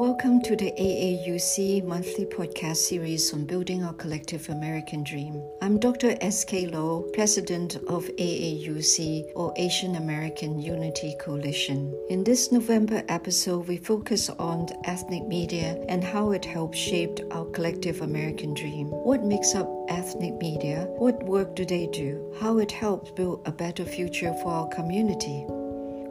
Welcome to the AAUC monthly podcast series on building our collective American dream. I'm Dr. S.K. Low, president of AAUC or Asian American Unity Coalition. In this November episode, we focus on ethnic media and how it helps shape our collective American dream. What makes up ethnic media? What work do they do? How it helps build a better future for our community?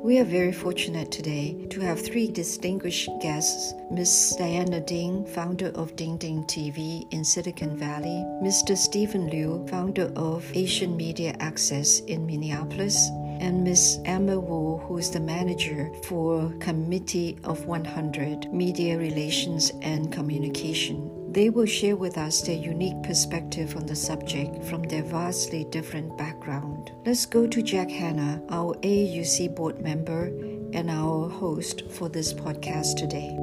We are very fortunate today to have three distinguished guests Ms. Diana Ding, founder of Ding Ding TV in Silicon Valley, Mr. Stephen Liu, founder of Asian Media Access in Minneapolis, and Ms. Emma Wu, who is the manager for Committee of 100 Media Relations and Communication. They will share with us their unique perspective on the subject from their vastly different background. Let's go to Jack Hanna, our AUC board member and our host for this podcast today.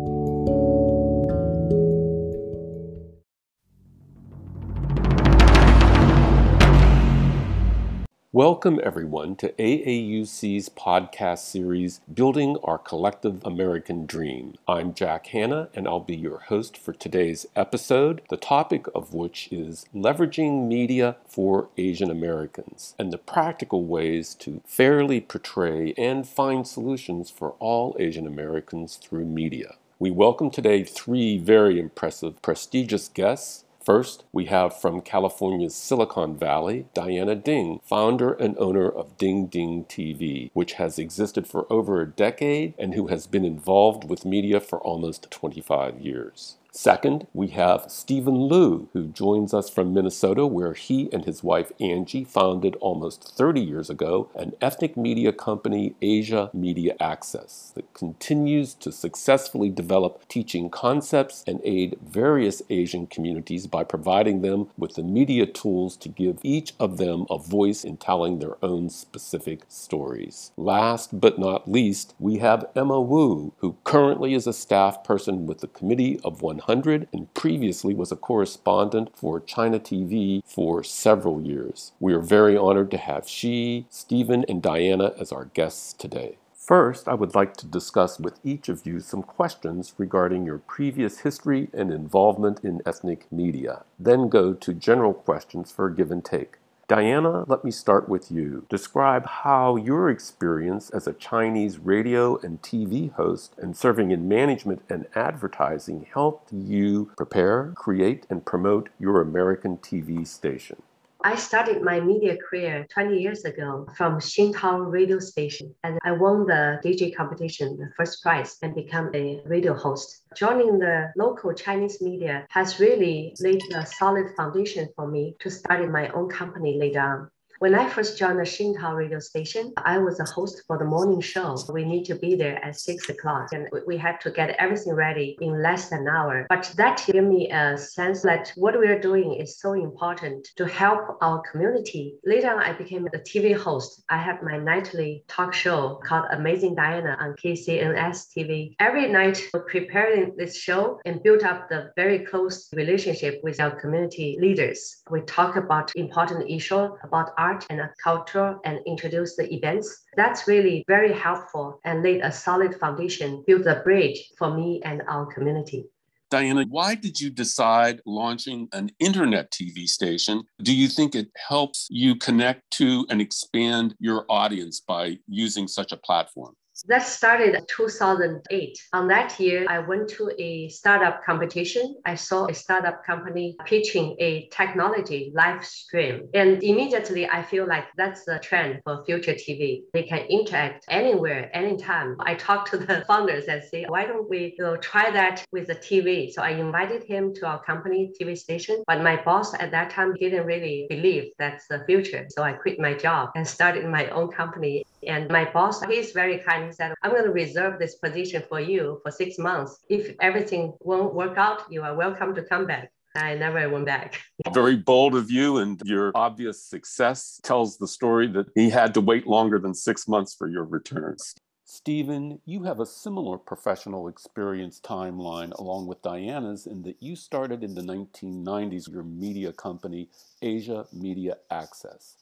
Welcome, everyone, to AAUC's podcast series, Building Our Collective American Dream. I'm Jack Hanna, and I'll be your host for today's episode, the topic of which is leveraging media for Asian Americans and the practical ways to fairly portray and find solutions for all Asian Americans through media. We welcome today three very impressive, prestigious guests First, we have from California's Silicon Valley, Diana Ding, founder and owner of Ding Ding TV, which has existed for over a decade and who has been involved with media for almost 25 years. Second, we have Stephen Liu, who joins us from Minnesota, where he and his wife Angie founded almost 30 years ago an ethnic media company, Asian Media Access, that continues to successfully develop teaching concepts and aid various Asian communities by providing them with the media tools to give each of them a voice in telling their own specific stories. Last but not least, we have Emma Wu, who currently is a staff person with the Committee of 100 100 and previously was a correspondent for China TV for several years. We are very honored to have she, Stephen, and Diana as our guests today. First, I would like to discuss with each of you some questions regarding your previous history and involvement in ethnic media, then go to general questions for give and take. Diana, let me start with you. Describe how your experience as a Chinese radio and TV host and serving in management and advertising helped you prepare, create, and promote your American TV station. I started my media career 20 years ago from Sing Tao radio station, and I won the DJ competition, the first prize, and become a radio host. Joining the local Chinese media has really laid a solid foundation for me to start my own company later on. When I first joined the Sing Tao radio station, I was a host for the morning show. We need to be there at six o'clock and we had to get everything ready in less than an hour. But that gave me a sense that what we are doing is so important to help our community. Later on, I became a TV host. I have my nightly talk show called Amazing Diana on KCNS TV. Every night, we're preparing this show and built up the very close relationship with our community leaders. We talk about important issues about art and a culture and introduce the events. That's really very helpful and laid a solid foundation, built a bridge for me and our community. Diana, why did you decide launching an internet TV station? Do you think it helps you connect to and expand your audience by using such a platform? That started 2008. On that year, I went to a startup competition. I saw a startup company pitching a technology live stream. And immediately I feel like that's the trend for future TV. They can interact anywhere, anytime. I talked to the founders and say, why don't we you know, try that with the TV? So I invited him to our company TV station. But my boss at that time didn't really believe that's the future. So I quit my job and started my own company. And my boss, he's very kind. He said, I'm going to reserve this position for you for six months. If everything won't work out, you are welcome to come back. I never went back. Very bold of you, and your obvious success tells the story that he had to wait longer than six months for your return. Stephen, you have a similar professional experience timeline along with Diana's in that you started in the 1990s your media company, Asian Media Access.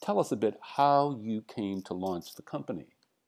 Tell us a bit how you came to launch the company.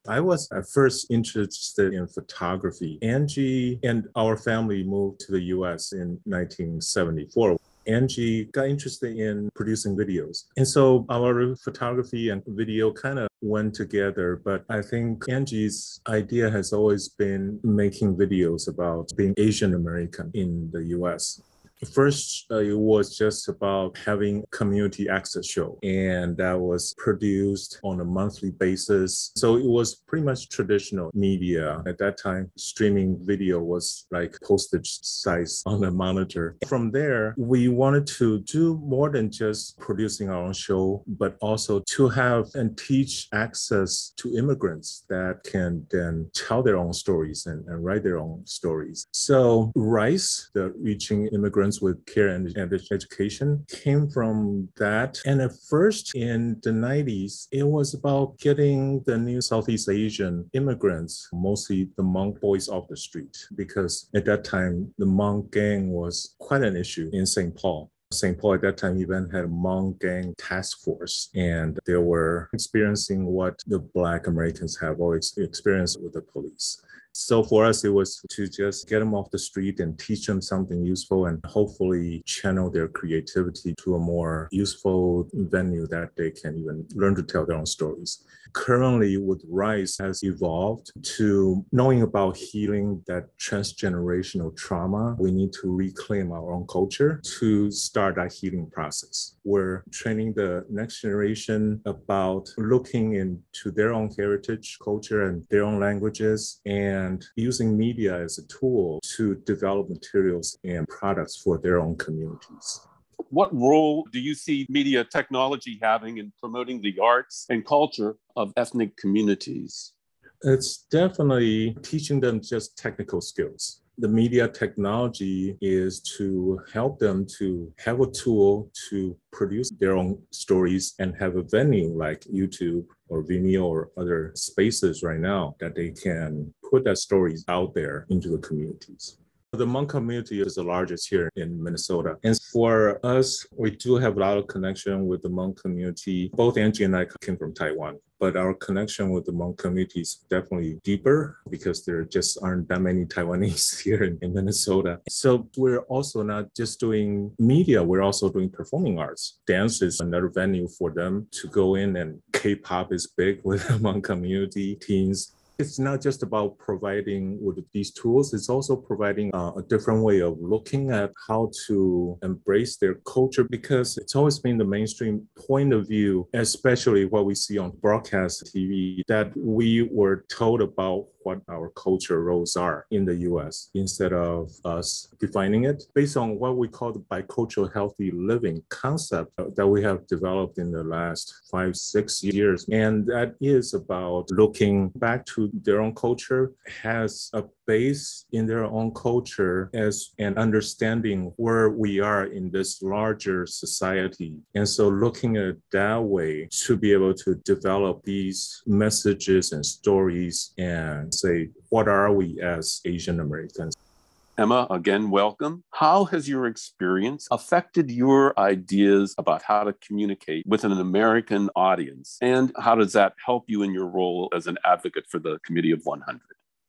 I was at first interested in photography. Angie and our family moved to the US in 1974. Angie got interested in producing videos. And so our photography and video kind of went together. But I think Angie's idea has always been making videos about being Asian American in the US. First, uh, it was just about having community access show, and that was produced on a monthly basis. So it was pretty much traditional media at that time. Streaming video was like postage size on a monitor. From there, we wanted to do more than just producing our own show, but also to have and teach access to immigrants that can then tell their own stories and, and write their own stories. So Rice, the reaching immigrants with care and, and education came from that. And at first in the 90s, it was about getting the new Southeast Asian immigrants, mostly the Hmong boys off the street, because at that time, the Hmong gang was quite an issue in St. Paul. St. Paul at that time even had a Hmong gang task force, and they were experiencing what the Black Americans have always experienced with the police. So for us, it was to just get them off the street and teach them something useful and hopefully channel their creativity to a more useful venue that they can even learn to tell their own stories. Currently, with Rice has evolved to knowing about healing that transgenerational trauma. We need to reclaim our own culture to start that healing process. We're training the next generation about looking into their own heritage, culture, and their own languages and using media as a tool to develop materials and products for their own communities. What role do you see media technology having in promoting the arts and culture of ethnic communities? It's definitely teaching them just technical skills. The media technology is to help them to have a tool to produce their own stories and have a venue like YouTube or Vimeo or other spaces right now that they can put their stories out there into the communities. The Hmong community is the largest here in Minnesota. And for us, we do have a lot of connection with the Hmong community. Both Angie and I came from Taiwan, but our connection with the Hmong community is definitely deeper because there just aren't that many Taiwanese here in, in Minnesota. So we're also not just doing media, we're also doing performing arts. Dance is another venue for them to go in and K-pop is big with the Hmong community, teens it's not just about providing with these tools, it's also providing uh, a different way of looking at how to embrace their culture because it's always been the mainstream point of view, especially what we see on broadcast TV, that we were told about what our culture roles are in the US instead of us defining it based on what we call the bicultural healthy living concept that we have developed in the last five, six years. And that is about looking back to their own culture, has a base in their own culture as an understanding where we are in this larger society. And so looking at that way to be able to develop these messages and stories and say, what are we as Asian Americans? Emma, again, welcome. How has your experience affected your ideas about how to communicate with an American audience? And how does that help you in your role as an advocate for the Committee of 100?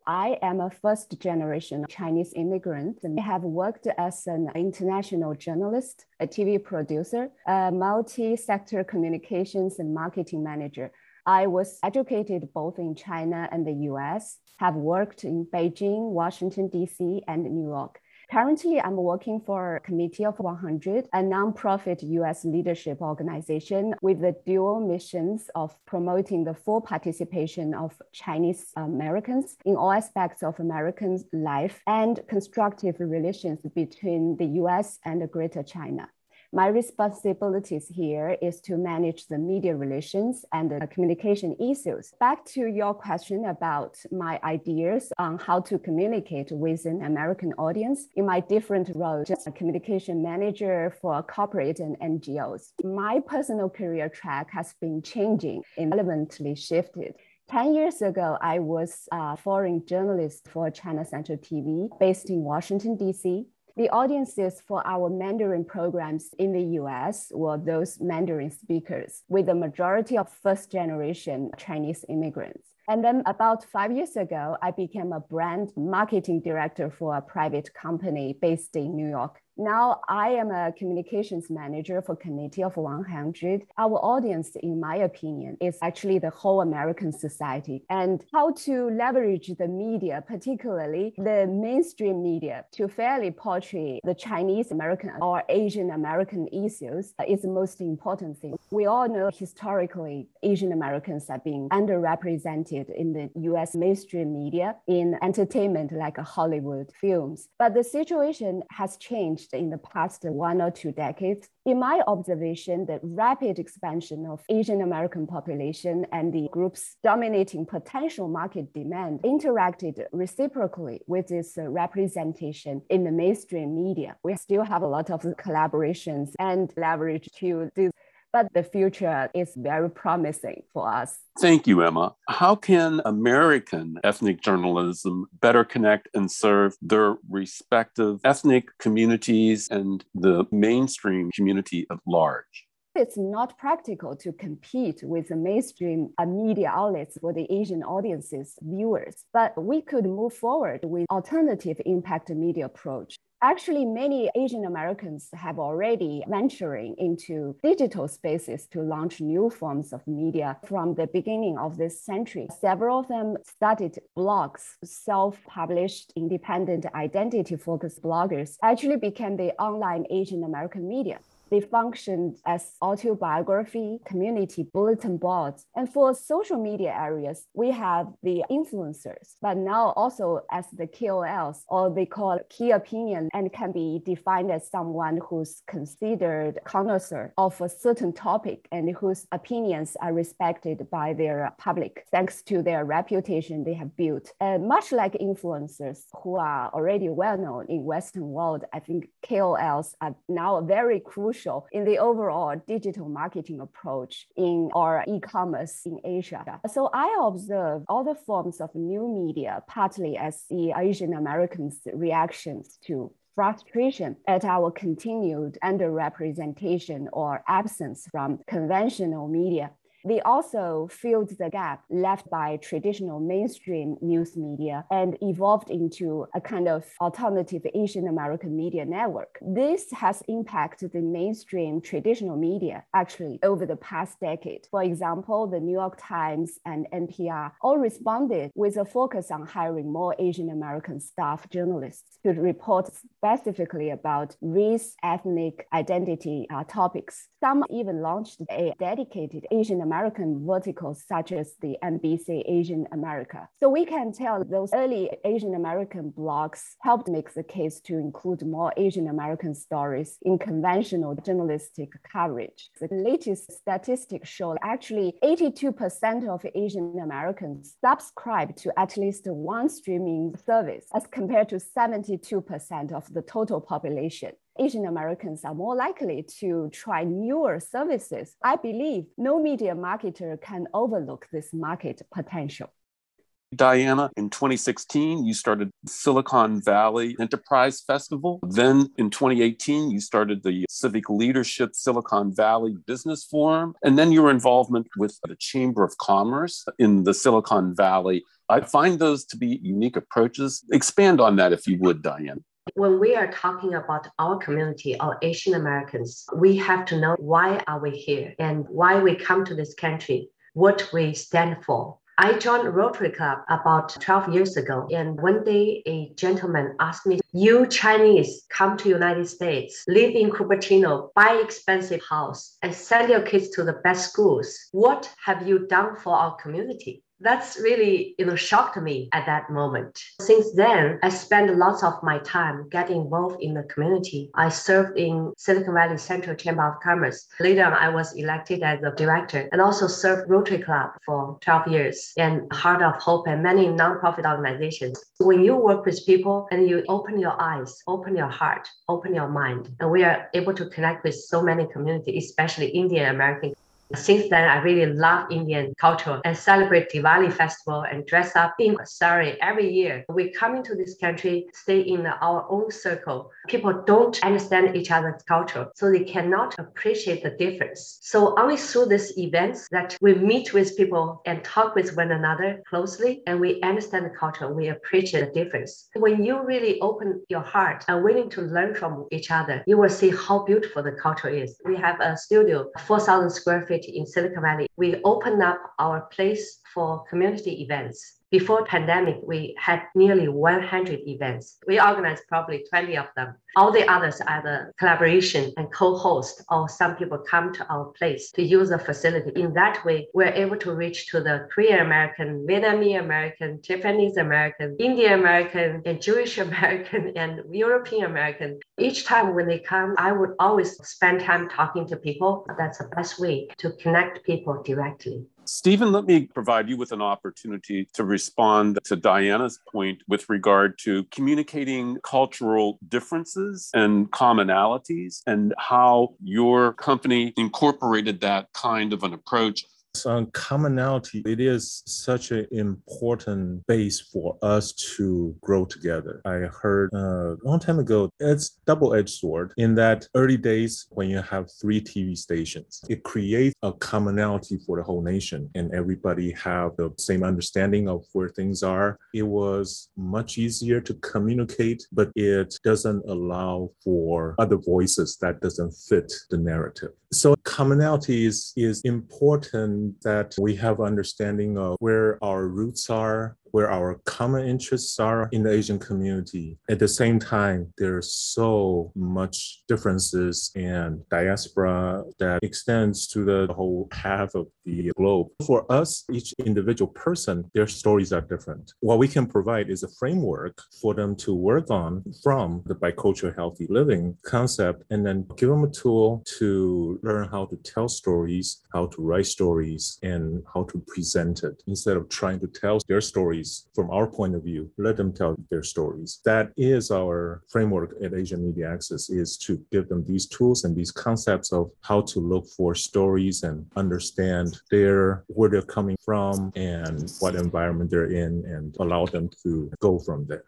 I am a first generation Chinese immigrant and I have worked as an international journalist, a TV producer, a multi sector communications and marketing manager. I was educated both in China and the US, have worked in Beijing, Washington, D.C., and New York. Currently, I'm working for Committee of 100, a nonprofit US leadership organization with the dual missions of promoting the full participation of Chinese Americans in all aspects of American life and constructive relations between the US and Greater China. My responsibilities here is to manage the media relations and the communication issues. Back to your question about my ideas on how to communicate with an American audience in my different roles as a communication manager for corporate and NGOs. My personal career track has been changing and relevantly shifted. 10 years ago, I was a foreign journalist for China Central TV based in Washington, D.C. The audiences for our Mandarin programs in the US were those Mandarin speakers, with the majority of first generation Chinese immigrants. And then about five years ago, I became a brand marketing director for a private company based in New York. Now I am a communications manager for Committee of 100. Our audience, in my opinion, is actually the whole American society and how to leverage the media, particularly the mainstream media, to fairly portray the Chinese American or Asian American issues is the most important thing. We all know historically Asian Americans are being underrepresented in the US mainstream media in entertainment like uh, Hollywood films. But the situation has changed in the past one or two decades. In my observation, the rapid expansion of Asian American population and the group's dominating potential market demand interacted reciprocally with this uh, representation in the mainstream media. We still have a lot of collaborations and leverage to do but the future is very promising for us. Thank you, Emma. How can American ethnic journalism better connect and serve their respective ethnic communities and the mainstream community at large? It's not practical to compete with the mainstream uh, media outlets for the Asian audiences, viewers, but we could move forward with alternative impact media approach. Actually, many Asian Americans have already venturing into digital spaces to launch new forms of media from the beginning of this century. Several of them started blogs, self-published, independent, identity-focused bloggers actually became the online Asian American media. They functioned as autobiography, community bulletin boards. And for social media areas, we have the influencers, but now also as the KOLs, or they call key opinion, and can be defined as someone who's considered connoisseur of a certain topic and whose opinions are respected by their public, thanks to their reputation they have built. And much like influencers who are already well known in Western world, I think KOLs are now very crucial crucial in the overall digital marketing approach in our e-commerce in Asia. So I observe all the forms of new media partly as the Asian Americans' reactions to frustration at our continued underrepresentation or absence from conventional media they also filled the gap left by traditional mainstream news media and evolved into a kind of alternative Asian American media network. This has impacted the mainstream traditional media actually over the past decade. For example, the New York Times and NPR all responded with a focus on hiring more Asian American staff journalists to report specifically about race, ethnic identity uh, topics. Some even launched a dedicated Asian American verticals such as the NBC Asian America. So we can tell those early Asian American blogs helped make the case to include more Asian American stories in conventional journalistic coverage. The latest statistics show actually 82% of Asian Americans subscribe to at least one streaming service as compared to 72% of the total population. Asian Americans are more likely to try newer services. I believe no media marketer can overlook this market potential. Diana, in 2016, you started Silicon Valley Enterprise Festival. Then in 2018, you started the Civic Leadership Silicon Valley Business Forum. And then your involvement with the Chamber of Commerce in the Silicon Valley. I find those to be unique approaches. Expand on that if you would, Diane. When we are talking about our community, our Asian Americans, we have to know why are we here and why we come to this country, what we stand for. I joined Rotary Club about 12 years ago. And one day a gentleman asked me, you Chinese come to United States, live in Cupertino, buy expensive house and send your kids to the best schools. What have you done for our community? That's really you know shocked me at that moment. Since then i spent lots of my time getting involved in the community. I served in silicon valley central chamber of commerce. Later on i was elected as a director and also served rotary club for 12 years and heart of hope and many nonprofit organizations. When you work with people and you open your eyes open your heart open your mind and we are able to connect with so many communities especially indian american Since then, I really love Indian culture and celebrate Diwali festival and dress up in sari every year. We come into this country, stay in our own circle. People don't understand each other's culture, so they cannot appreciate the difference. So only through these events that we meet with people and talk with one another closely, and we understand the culture, we appreciate the difference. When you really open your heart and willing to learn from each other, you will see how beautiful the culture is. We have a studio, 4,000 square feet in Silicon Valley. We open up our place for community events before pandemic, we had nearly 100 events. We organized probably 20 of them. All the others are the collaboration and co-host, or some people come to our place to use the facility. In that way, we're able to reach to the Korean American, Vietnamese American, Japanese American, Indian American, and Jewish American, and European American. Each time when they come, I would always spend time talking to people. That's the best way to connect people directly. Stephen, let me provide you with an opportunity to respond to Diana's point with regard to communicating cultural differences and commonalities and how your company incorporated that kind of an approach on commonality, it is such an important base for us to grow together. I heard uh, a long time ago, it's double-edged sword in that early days when you have three TV stations, it creates a commonality for the whole nation and everybody have the same understanding of where things are. It was much easier to communicate, but it doesn't allow for other voices that doesn't fit the narrative. So commonality is, is important that we have understanding of where our roots are, where our common interests are in the Asian community. At the same time, there's so much differences and diaspora that extends to the whole half of the globe. For us, each individual person, their stories are different. What we can provide is a framework for them to work on from the bicultural healthy living concept and then give them a tool to learn how to tell stories, how to write stories, and how to present it instead of trying to tell their stories stories from our point of view. Let them tell their stories. That is our framework at Asian Media Access is to give them these tools and these concepts of how to look for stories and understand their where they're coming from and what environment they're in and allow them to go from there.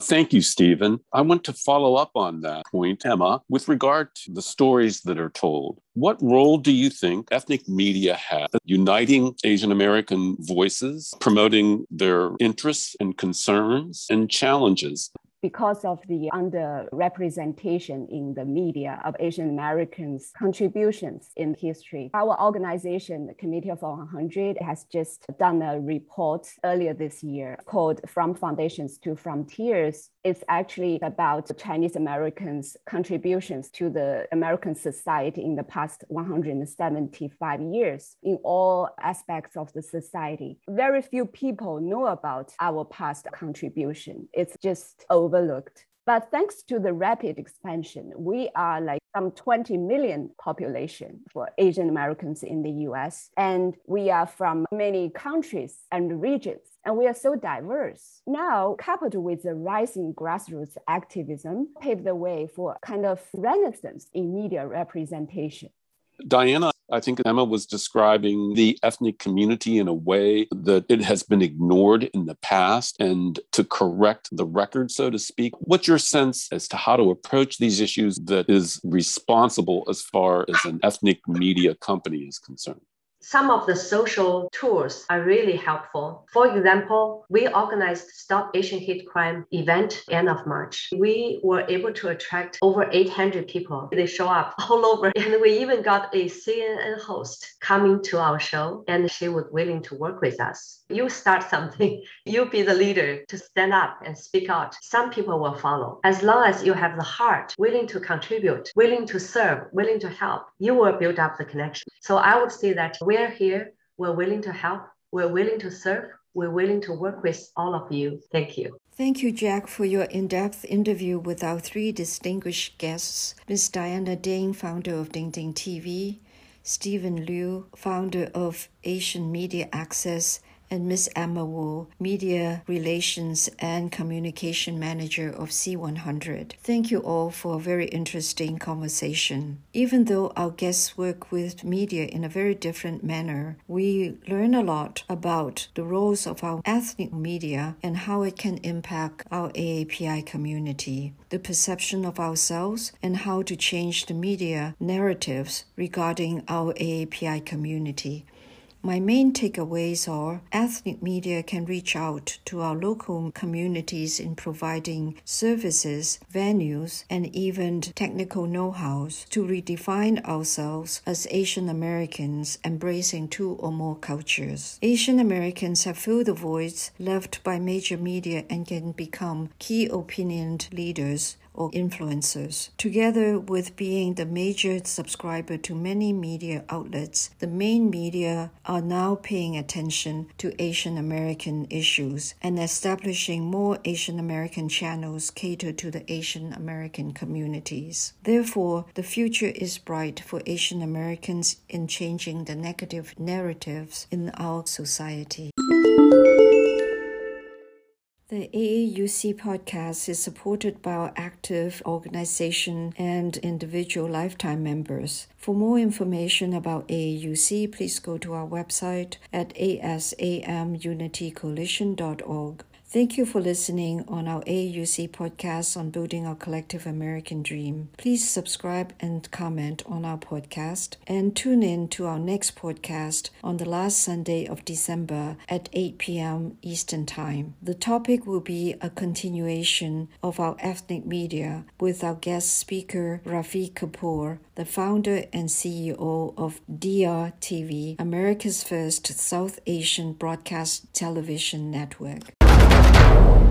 Thank you, Stephen. I want to follow up on that point, Emma, with regard to the stories that are told. What role do you think ethnic media have uniting Asian American voices, promoting their interests and concerns and challenges? Because of the underrepresentation in the media of Asian Americans' contributions in history. Our organization, the Committee of 100, has just done a report earlier this year called From Foundations to Frontiers. It's actually about Chinese Americans' contributions to the American society in the past 175 years in all aspects of the society. Very few people know about our past contribution. It's just over overlooked. But thanks to the rapid expansion, we are like some 20 million population for Asian Americans in the US. And we are from many countries and regions. And we are so diverse. Now, coupled with the rising grassroots activism, paved the way for kind of renaissance in media representation. Diana, I think Emma was describing the ethnic community in a way that it has been ignored in the past and to correct the record, so to speak. What's your sense as to how to approach these issues that is responsible as far as an ethnic media company is concerned? Some of the social tools are really helpful. For example, we organized Stop Asian Hate Crime event end of March. We were able to attract over 800 people. They show up all over, and we even got a CNN host coming to our show, and she was willing to work with us. You start something, you be the leader to stand up and speak out. Some people will follow. As long as you have the heart, willing to contribute, willing to serve, willing to help, you will build up the connection. So I would say that we we're here, we're willing to help, we're willing to serve, we're willing to work with all of you. Thank you. Thank you, Jack, for your in depth interview with our three distinguished guests Ms. Diana Ding, founder of Ding Ding TV, Stephen Liu, founder of Asian Media Access, and Miss Emma Wu, Media Relations and Communication Manager of C100. Thank you all for a very interesting conversation. Even though our guests work with media in a very different manner, we learn a lot about the roles of our ethnic media and how it can impact our AAPI community, the perception of ourselves, and how to change the media narratives regarding our AAPI community. My main takeaways are ethnic media can reach out to our local communities in providing services, venues, and even technical know hows to redefine ourselves as Asian Americans embracing two or more cultures. Asian Americans have filled the voids left by major media and can become key opinion leaders or influencers. Together with being the major subscriber to many media outlets, the main media are now paying attention to Asian American issues and establishing more Asian American channels catered to the Asian American communities. Therefore, the future is bright for Asian Americans in changing the negative narratives in our society. The AAUC podcast is supported by our active organization and individual lifetime members. For more information about AAUC, please go to our website at asamunitycoalition.org. Thank you for listening on our AUC podcast on building our collective American dream. Please subscribe and comment on our podcast and tune in to our next podcast on the last Sunday of December at 8 p.m. Eastern Time. The topic will be a continuation of our ethnic media with our guest speaker Rafi Kapoor, the founder and CEO of DRTV, America's first South Asian broadcast television network you